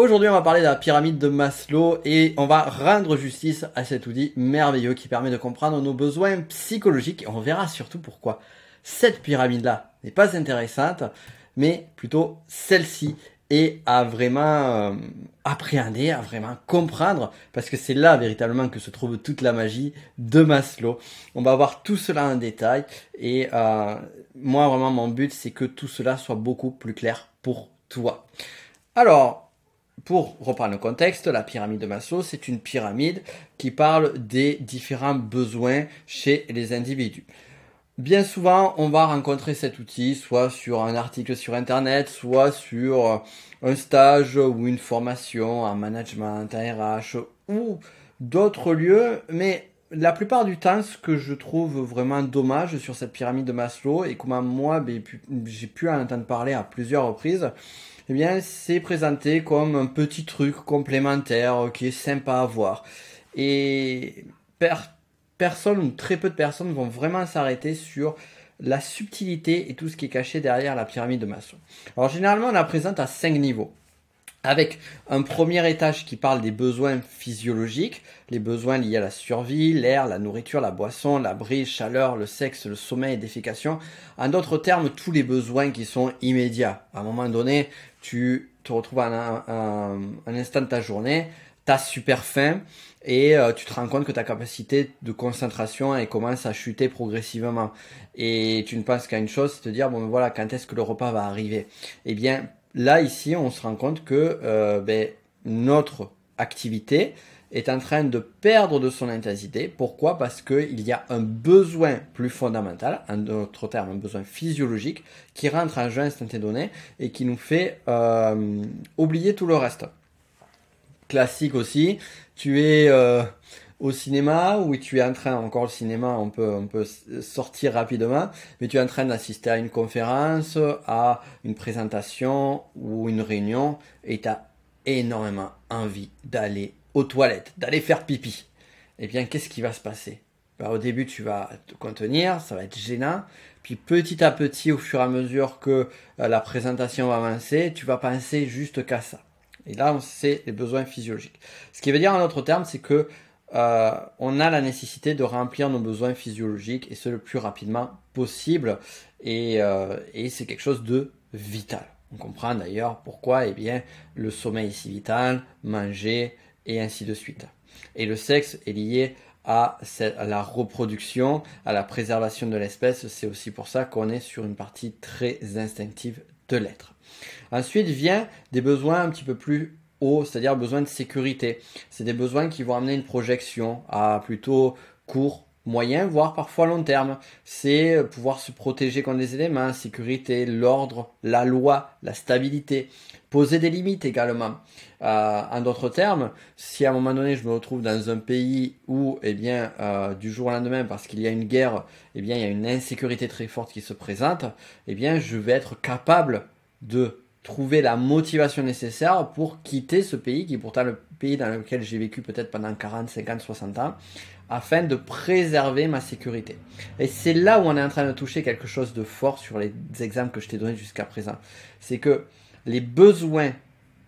Aujourd'hui, on va parler de la pyramide de Maslow et on va rendre justice à cet outil merveilleux qui permet de comprendre nos besoins psychologiques et on verra surtout pourquoi cette pyramide-là n'est pas intéressante, mais plutôt celle-ci et à vraiment euh, appréhender, à vraiment comprendre, parce que c'est là véritablement que se trouve toute la magie de Maslow. On va voir tout cela en détail et euh, moi vraiment mon but c'est que tout cela soit beaucoup plus clair pour toi. Alors, pour reprendre le contexte, la pyramide de Maslow, c'est une pyramide qui parle des différents besoins chez les individus. Bien souvent, on va rencontrer cet outil soit sur un article sur Internet, soit sur un stage ou une formation en management, en RH ou d'autres lieux. Mais la plupart du temps, ce que je trouve vraiment dommage sur cette pyramide de Maslow et comment moi ben, j'ai pu en entendre parler à plusieurs reprises, eh c'est présenté comme un petit truc complémentaire qui est sympa à voir. Et personne ou très peu de personnes vont vraiment s'arrêter sur la subtilité et tout ce qui est caché derrière la pyramide de Maslow. Alors généralement on la présente à cinq niveaux. Avec un premier étage qui parle des besoins physiologiques, les besoins liés à la survie, l'air, la nourriture, la boisson, la brise, chaleur, le sexe, le sommeil et défécation. En d'autres termes, tous les besoins qui sont immédiats. À un moment donné, tu te retrouves à un, un instant de ta journée, tu as super faim, et euh, tu te rends compte que ta capacité de concentration elle commence à chuter progressivement et tu ne penses qu'à une chose c'est de dire bon voilà quand est-ce que le repas va arriver? Eh bien là ici on se rend compte que euh, ben, notre activité est en train de perdre de son intensité. Pourquoi? Parce qu'il y a un besoin plus fondamental, en d'autres termes un besoin physiologique, qui rentre en jeu à un donné et qui nous fait euh, oublier tout le reste classique aussi. Tu es euh, au cinéma ou tu es en train, encore le cinéma, on peut, on peut sortir rapidement, mais tu es en train d'assister à une conférence, à une présentation ou une réunion et tu as énormément envie d'aller aux toilettes, d'aller faire pipi. Eh bien, qu'est-ce qui va se passer? Bah, Au début, tu vas te contenir, ça va être gênant. Puis petit à petit, au fur et à mesure que euh, la présentation va avancer, tu vas penser juste qu'à ça. Et là, c'est les besoins physiologiques. Ce qui veut dire en d'autres termes, c'est que euh, on a la nécessité de remplir nos besoins physiologiques et ce le plus rapidement possible. Et, euh, c'est quelque chose de vital. On comprend d'ailleurs pourquoi eh bien, le sommeil est si vital, manger et ainsi de suite. Et le sexe est lié à, à la reproduction, à la préservation de l'espèce. C'est aussi pour ça qu'on est sur une partie très instinctive de l'être. Ensuite vient des besoins un petit peu plus c'est-à-dire besoin de sécurité. C'est des besoins qui vont amener une projection à plutôt court, moyen, voire parfois long terme. C'est pouvoir se protéger contre les éléments, sécurité, l'ordre, la loi, la stabilité. Poser des limites également. Euh, en d'autres termes, si à un moment donné je me retrouve dans un pays où, eh bien, euh, du jour au lendemain, parce qu'il y a une guerre, eh bien, il y a une insécurité très forte qui se présente, eh bien, je vais être capable de trouver la motivation nécessaire pour quitter ce pays, qui est pourtant le pays dans lequel j'ai vécu peut-être pendant 40, 50, 60 ans, afin de préserver ma sécurité. Et c'est là où on est en train de toucher quelque chose de fort sur les exemples que je t'ai donnés jusqu'à présent. C'est que les besoins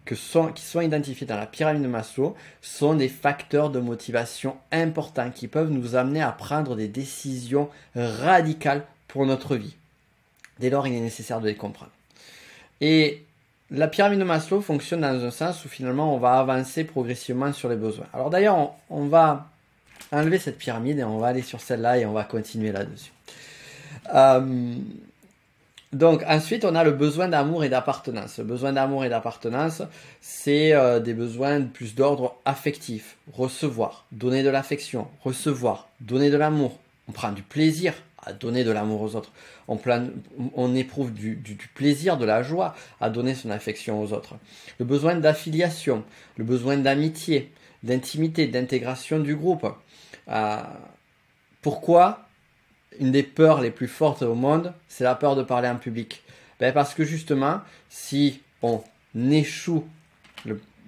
qui sont identifiés dans la pyramide de Maslow sont des facteurs de motivation importants qui peuvent nous amener à prendre des décisions radicales pour notre vie. Dès lors, il est nécessaire de les comprendre. Et la pyramide de Maslow fonctionne dans un sens où finalement on va avancer progressivement sur les besoins. Alors d'ailleurs, on, va enlever cette pyramide et on va aller sur celle-là et on va continuer là-dessus. Euh, donc ensuite, on a le besoin d'amour et d'appartenance. Le besoin d'amour et d'appartenance, c'est euh, des besoins plus d'ordre affectif. Recevoir, donner de l'affection, recevoir, donner de l'amour. On prend du plaisir à donner de l'amour aux autres. On, éprouve du, plaisir, de la joie à donner son affection aux autres. Le besoin d'affiliation, le besoin d'amitié, d'intimité, d'intégration du groupe. Euh, pourquoi une des peurs les plus fortes au monde, c'est la peur de parler en public? Ben Parce que justement, si on échoue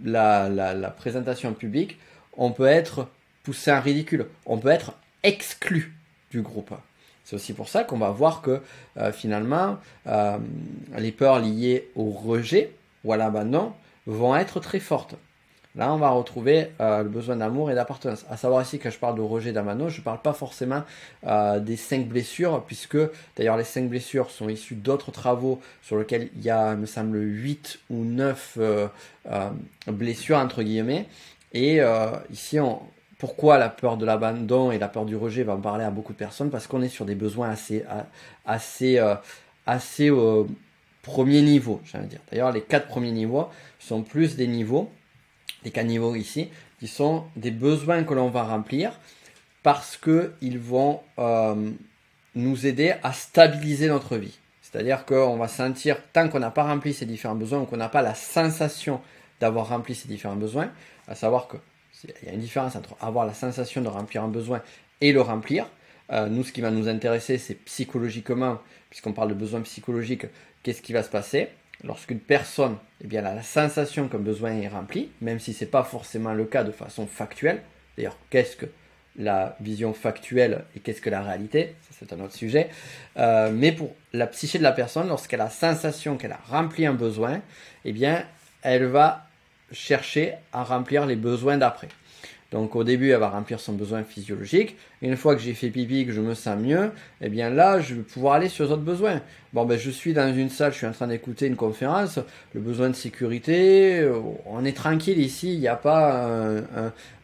la, la présentation en public, on peut être poussé en ridicule, on peut être exclu du groupe. C'est aussi pour ça qu'on va voir que euh, finalement, euh, les peurs liées au rejet ou à l'abandon vont être très fortes. Là, on va retrouver euh, le besoin d'amour et d'appartenance. À savoir ici, que je parle de Roger Damano, je ne parle pas forcément des cinq blessures, puisque d'ailleurs les cinq blessures sont issues d'autres travaux sur lesquels il y a, me semble, 8 ou 9 euh, blessures, entre guillemets. Et ici, on, pourquoi la peur de l'abandon et la peur du rejet va en parler à beaucoup de personnes Parce qu'on est sur des besoins assez, assez, assez premier niveau, j'allais dire. D'ailleurs, les quatre premiers niveaux sont plus des niveaux les caniveaux ici, qui sont des besoins que l'on va remplir parce qu'ils vont euh, nous aider à stabiliser notre vie. C'est-à-dire qu'on va sentir, tant qu'on n'a pas rempli ces différents besoins, ou qu'on n'a pas la sensation d'avoir rempli ces différents besoins, à savoir qu'il y a une différence entre avoir la sensation de remplir un besoin et le remplir. Euh, nous, ce qui va nous intéresser, c'est psychologiquement, puisqu'on parle de besoins psychologiques, qu'est-ce qui va se passer? Lorsqu'une personne eh bien, a la sensation qu'un besoin est rempli, même si ce n'est pas forcément le cas de façon factuelle, d'ailleurs, qu'est-ce que la vision factuelle et qu'est-ce que la réalité, c'est un autre sujet, euh, mais pour la psyché de la personne, lorsqu'elle a la sensation qu'elle a rempli un besoin, eh bien, elle va chercher à remplir les besoins d'après. Donc au début, elle va remplir son besoin physiologique. une fois que j'ai fait pipi, que je me sens mieux, eh bien là, je vais pouvoir aller sur les autres besoins. Bon, ben je suis dans une salle, je suis en train d'écouter une conférence. Le besoin de sécurité, euh, on est tranquille ici. Il n'y a pas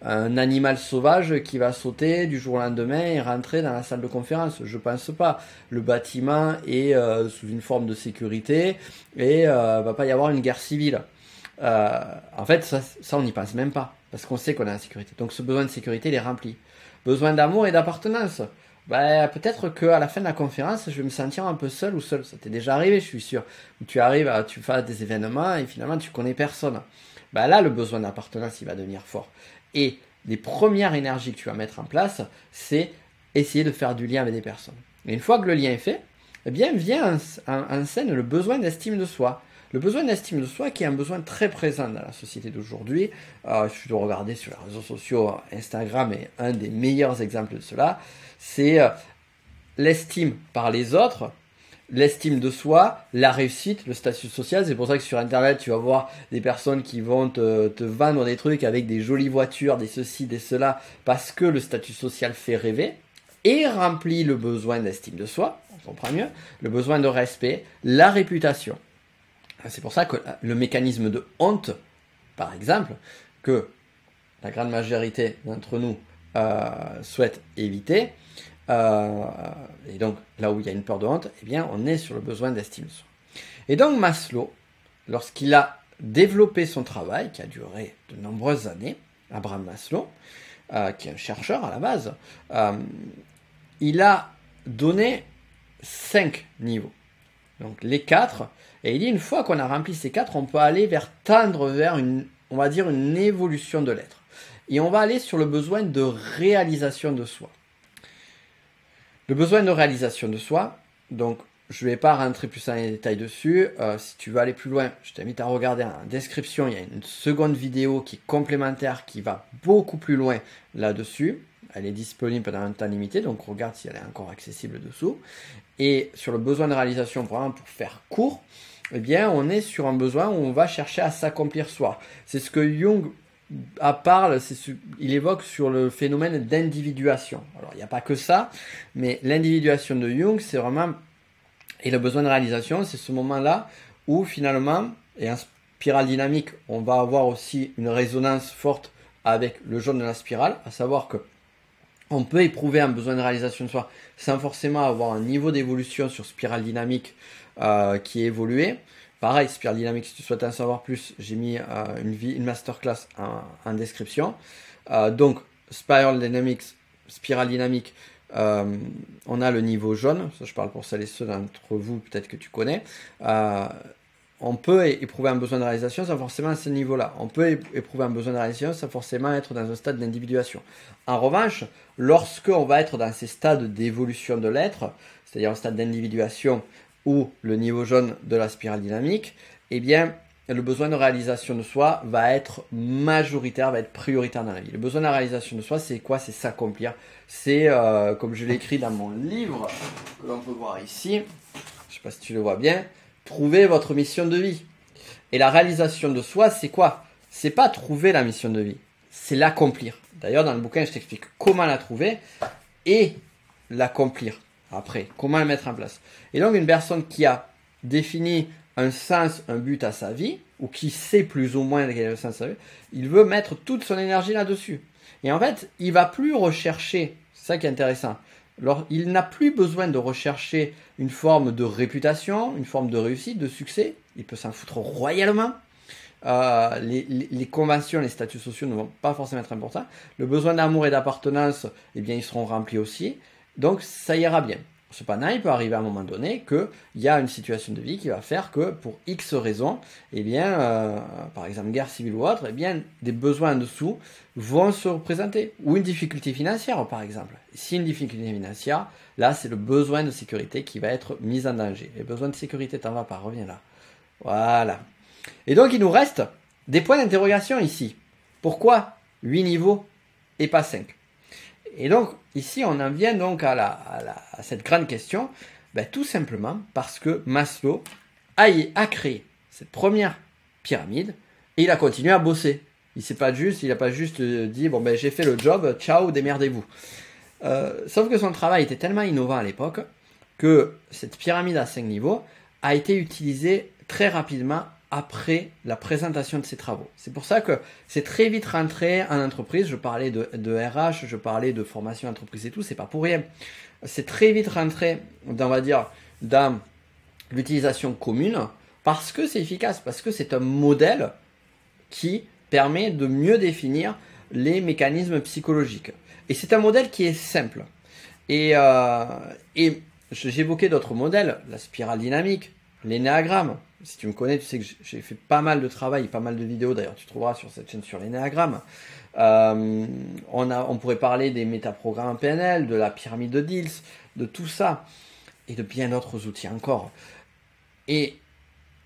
un, animal sauvage qui va sauter du jour au lendemain et rentrer dans la salle de conférence. Je pense pas. Le bâtiment est euh, sous une forme de sécurité et euh, va pas y avoir une guerre civile. En fait, ça, ça on n'y pense même pas parce qu'on sait qu'on a la sécurité. Donc ce besoin de sécurité, il est rempli. Besoin d'amour et d'appartenance. Bah, peut-être qu'à la fin de la conférence, je vais me sentir un peu seul ou seul. Ça t'est déjà arrivé, je suis sûr. Tu arrives, tu fais des événements et finalement tu connais personne. Bah, là, le besoin d'appartenance, il va devenir fort. Et les premières énergies que tu vas mettre en place, c'est essayer de faire du lien avec des personnes. Et une fois que le lien est fait, eh bien, vient en scène le besoin d'estime de soi. Le besoin d'estime de soi qui est un besoin très présent dans la société d'aujourd'hui. Euh, je suis de regarder sur les réseaux sociaux, Instagram est un des meilleurs exemples de cela. C'est euh, l'estime par les autres, l'estime de soi, la réussite, le statut social. C'est pour ça que sur Internet, tu vas voir des personnes qui vont te, te, vendre des trucs avec des jolies voitures, des ceci, des cela, parce que le statut social fait rêver et remplit le besoin d'estime de soi, on comprend mieux, le besoin de respect, la réputation. C'est pour ça que le mécanisme de honte, par exemple, que la grande majorité d'entre nous euh, souhaite éviter, euh, et donc là où il y a une peur de honte, eh bien on est sur le besoin d'estime de soi. Et donc Maslow, lorsqu'il a développé son travail, qui a duré de nombreuses années, Abraham Maslow, euh, qui est un chercheur à la base, il a donné cinq niveaux. Donc les quatre, et il dit une fois qu'on a rempli ces quatre, on peut aller vers tendre vers une, on va dire une évolution de l'être. Et on va aller sur le besoin de réalisation de soi. Le besoin de réalisation de soi, donc je ne vais pas rentrer plus en détail dessus. Euh, si tu veux aller plus loin, je t'invite à regarder en description. Il y a une seconde vidéo qui est complémentaire, qui va beaucoup plus loin là-dessus. Elle est disponible pendant un temps limité, donc regarde si elle est encore accessible dessous. Et sur le besoin de réalisation, vraiment pour faire court, eh bien, on est sur un besoin où on va chercher à s'accomplir soi. C'est ce que Jung parle, il évoque sur le phénomène d'individuation. Alors, il n'y a pas que ça, mais l'individuation de Jung, c'est vraiment, et le besoin de réalisation, c'est ce moment-là où finalement, et en spirale dynamique, on va avoir aussi une résonance forte avec le jaune de la spirale, à savoir que on peut éprouver un besoin de réalisation de soi sans forcément avoir un niveau d'évolution sur spirale dynamique euh, qui est évolué. Pareil, spirale dynamique, si tu souhaites en savoir plus, j'ai mis euh, une, masterclass en, description. Euh, donc, Spiral Dynamics, spirale dynamique, on a le niveau jaune, je parle pour celles et ceux d'entre vous peut-être que tu connais on peut éprouver un besoin de réalisation sans forcément à ce niveau-là. On peut éprouver un besoin de réalisation sans forcément être dans un stade d'individuation. En revanche, lorsqu'on va être dans ces stades d'évolution de l'être, c'est-à-dire un stade d'individuation ou le niveau jaune de la spirale dynamique, eh bien, le besoin de réalisation de soi va être majoritaire, va être prioritaire dans la vie. Le besoin de réalisation de soi, c'est quoi? C'est s'accomplir. C'est, euh, comme je l'écris dans mon livre, que l'on peut voir ici, je ne sais pas si tu le vois bien, Trouvez votre mission de vie. Et la réalisation de soi, c'est quoi? C'est pas trouver la mission de vie, c'est l'accomplir. D'ailleurs, dans le bouquin, je t'explique comment la trouver et l'accomplir après, comment la mettre en place. Et donc, une personne qui a défini un sens, un but à sa vie, ou qui sait plus ou moins quel est le sens de sa vie, il veut mettre toute son énergie là-dessus. Et en fait, il va plus rechercher, c'est ça qui est intéressant, alors, il n'a plus besoin de rechercher une forme de réputation, une forme de réussite, de succès. Il peut s'en foutre royalement. Euh, les, conventions, les statuts sociaux ne vont pas forcément être importants. Le besoin d'amour et d'appartenance, eh bien, ils seront remplis aussi. Donc, ça ira bien. Cependant, il peut arriver à un moment donné qu'il y a une situation de vie qui va faire que, pour X raisons, eh bien, euh, par exemple, guerre civile ou autre, eh bien, des besoins en dessous vont se représenter. Ou une difficulté financière, par exemple. Si une difficulté financière, là, c'est le besoin de sécurité qui va être mis en danger. Les besoins de sécurité, t'en vas pas, reviens là. Voilà. Et donc, il nous reste des points d'interrogation ici. Pourquoi 8 niveaux et pas 5 et donc, ici, on en vient donc à, la, cette grande question, ben, tout simplement parce que Maslow a, a, créé cette première pyramide et il a continué à bosser. Il s'est pas juste, il a pas juste euh, dit bon ben j'ai fait le job, ciao, démerdez-vous. Euh, sauf que son travail était tellement innovant à l'époque que cette pyramide à 5 niveaux a été utilisée très rapidement après la présentation de ses travaux. C'est pour ça que c'est très vite rentré en entreprise. Je parlais de, RH, je parlais de formation entreprise et tout, c'est pas pour rien. C'est très vite rentré, dans, on va dire, dans l'utilisation commune parce que c'est efficace, parce que c'est un modèle qui permet de mieux définir les mécanismes psychologiques. Et c'est un modèle qui est simple. Et, euh, et j'évoquais d'autres modèles, la spirale dynamique, l'énéagramme, si tu me connais, tu sais que j'ai fait pas mal de travail, pas mal de vidéos d'ailleurs, tu trouveras sur cette chaîne sur l'énéagramme. Euh, on, pourrait parler des métaprogrammes PNL, de la pyramide de Diels, de tout ça, et de bien d'autres outils encore. Et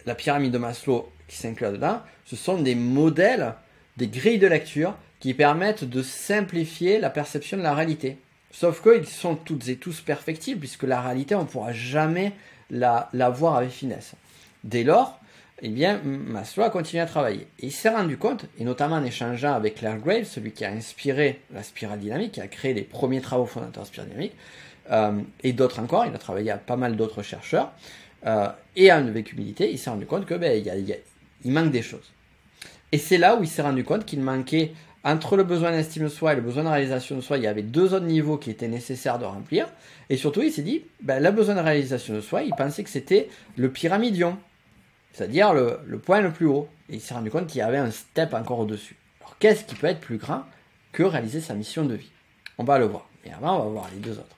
la pyramide de Maslow qui s'inclut là-dedans, ce sont des modèles, des grilles de lecture qui permettent de simplifier la perception de la réalité. Sauf qu'ils sont toutes et tous perfectibles, puisque la réalité, on ne pourra jamais la voir avec finesse. Dès lors, eh bien, Maslow a continué à travailler. Et il s'est rendu compte, et notamment en échangeant avec Claire Graves, celui qui a inspiré la spirale dynamique, qui a créé les premiers travaux fondateurs de spirale dynamique, euh, et d'autres encore, il a travaillé à pas mal d'autres chercheurs, euh, et avec humilité, il s'est rendu compte que ben, manque des choses. Et c'est là où il s'est rendu compte qu'il manquait, entre le besoin d'estime de soi et le besoin de réalisation de soi, il y avait deux autres niveaux qui étaient nécessaires de remplir. Et surtout, il s'est dit, ben, le besoin de réalisation de soi, il pensait que c'était le pyramidion c'est-à-dire le, point le plus haut. Et il s'est rendu compte qu'il y avait un step encore au-dessus. Alors qu'est-ce qui peut être plus grand que réaliser sa mission de vie? On va le voir. Et avant, on va voir les deux autres.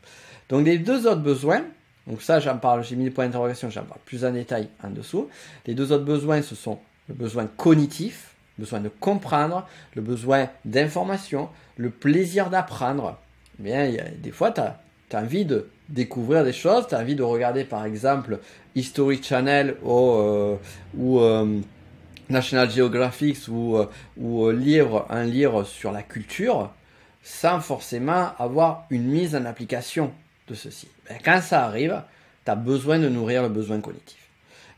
Donc les deux autres besoins, donc ça j'en parle, j'ai mis des points d'interrogation, j'en parle plus en détail en dessous. Les deux autres besoins, ce sont le besoin cognitif, le besoin de comprendre, le besoin d'information, le plaisir d'apprendre. Bien, il y a, des fois, tu as, as envie de découvrir des choses, tu as envie de regarder par exemple History Channel ou, euh, euh, National Geographic ou, euh, ou lire un livre sur la culture sans forcément avoir une mise en application de ceci. Ben, quand ça arrive, tu as besoin de nourrir le besoin cognitif.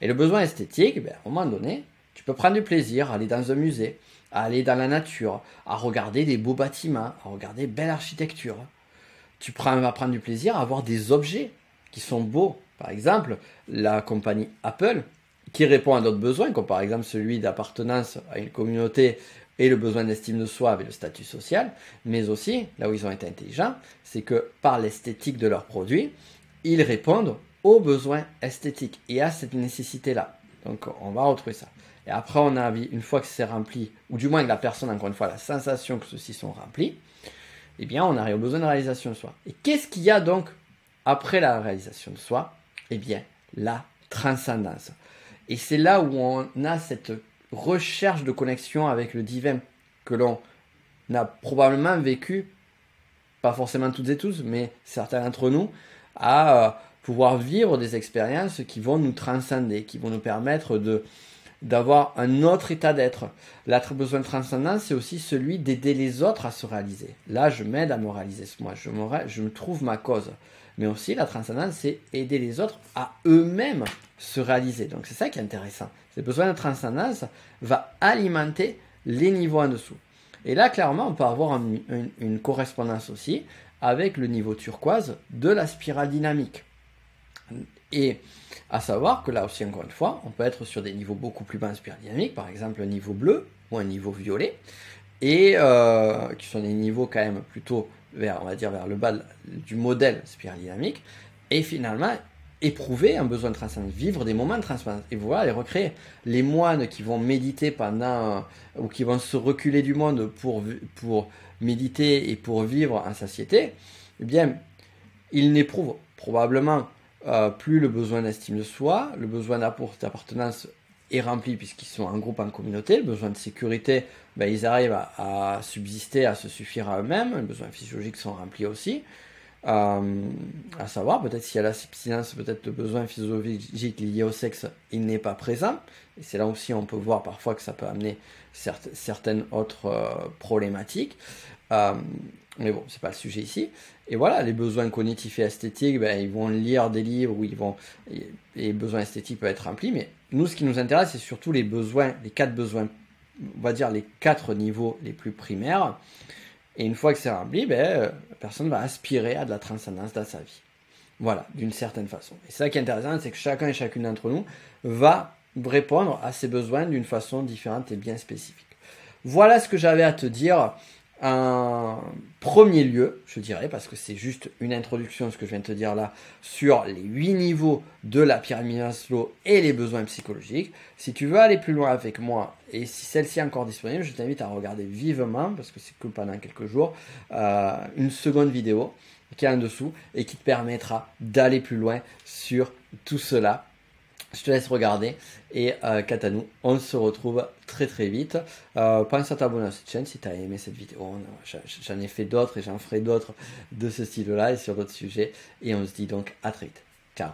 Et le besoin esthétique, ben, à un moment donné, tu peux prendre du plaisir à aller dans un musée, à aller dans la nature, à regarder des beaux bâtiments, à regarder belle architecture tu prends, vas prendre du plaisir à avoir des objets qui sont beaux. Par exemple, la compagnie Apple, qui répond à d'autres besoins, comme par exemple celui d'appartenance à une communauté et le besoin d'estime de soi avec le statut social, mais aussi, là où ils ont été intelligents, c'est que par l'esthétique de leurs produits, ils répondent aux besoins esthétiques et à cette nécessité-là. Donc on va retrouver ça. Et après, on a une fois que c'est rempli, ou du moins que la personne, encore une fois, la sensation que ceux-ci sont remplis, eh bien, on arrive au besoin de réalisation de soi. Et qu'est-ce qu'il y a donc après la réalisation de soi? Eh bien, la transcendance. Et c'est là où on a cette recherche de connexion avec le divin que l'on a probablement vécu, pas forcément toutes et tous, mais certains d'entre nous, à euh, pouvoir vivre des expériences qui vont nous transcender, qui vont nous permettre de d'avoir un autre état d'être. L'autre besoin de transcendance, c'est aussi celui d'aider les autres à se réaliser. Là, je m'aide à me réaliser moi, je me, je me trouve ma cause. mais aussi la transcendance, c'est aider les autres à eux-mêmes se réaliser. Donc c'est ça qui est intéressant. Ce besoin de transcendance va alimenter les niveaux en dessous. Et là, clairement, on peut avoir une, correspondance aussi avec le niveau turquoise de la spirale dynamique. Et à savoir que là aussi, encore une fois, on peut être sur des niveaux beaucoup plus bas en spirale dynamique, par exemple un niveau bleu ou un niveau violet, et euh, qui sont des niveaux quand même plutôt vers, on va dire, vers le bas du modèle spirale dynamique. Et finalement, éprouver un besoin de transcendance, vivre des moments de transcendance, et voilà, les recréer. Les moines qui vont méditer pendant, ou qui vont se reculer du monde pour, pour méditer et pour vivre en satiété, eh bien, ils n'éprouvent probablement euh, plus le besoin d'estime de soi, le besoin d'appartenance est rempli puisqu'ils sont en groupe, en communauté, le besoin de sécurité, ben, ils arrivent à, subsister, à se suffire à eux-mêmes, les besoins physiologiques sont remplis aussi. Euh, à savoir, peut-être s'il y a l'abstinence, peut-être le besoin physiologique lié au sexe, il n'est pas présent. Et c'est là aussi on peut voir parfois que ça peut amener certaines autres euh, problématiques. Mais bon, c'est pas le sujet ici. Et voilà, les besoins cognitifs et esthétiques, ben, ils vont lire des livres où ils vont, les besoins esthétiques peuvent être remplis. Mais nous, ce qui nous intéresse, c'est surtout les besoins, les quatre besoins, on va dire les quatre niveaux les plus primaires. Et une fois que c'est rempli, ben, euh, la personne va aspirer à de la transcendance dans sa vie. Voilà, d'une certaine façon. Et ça qui est intéressant, c'est que chacun et chacune d'entre nous va répondre à ses besoins d'une façon différente et bien spécifique. Voilà ce que j'avais à te dire un premier lieu, je dirais, parce que c'est juste une introduction, ce que je viens de te dire là, sur les huit niveaux de la pyramide Maslow et les besoins psychologiques. Si tu veux aller plus loin avec moi, et si celle-ci est encore disponible, je t'invite à regarder vivement, parce que c'est que pendant quelques jours, euh, une seconde vidéo qui est en dessous et qui te permettra d'aller plus loin sur tout cela je te laisse regarder et euh, quant à nous, on se retrouve très très vite. Euh, pense à t'abonner à cette chaîne si tu as aimé cette vidéo. J'en ai fait d'autres et j'en ferai d'autres de ce style-là et sur d'autres sujets. Et on se dit donc à très vite. Ciao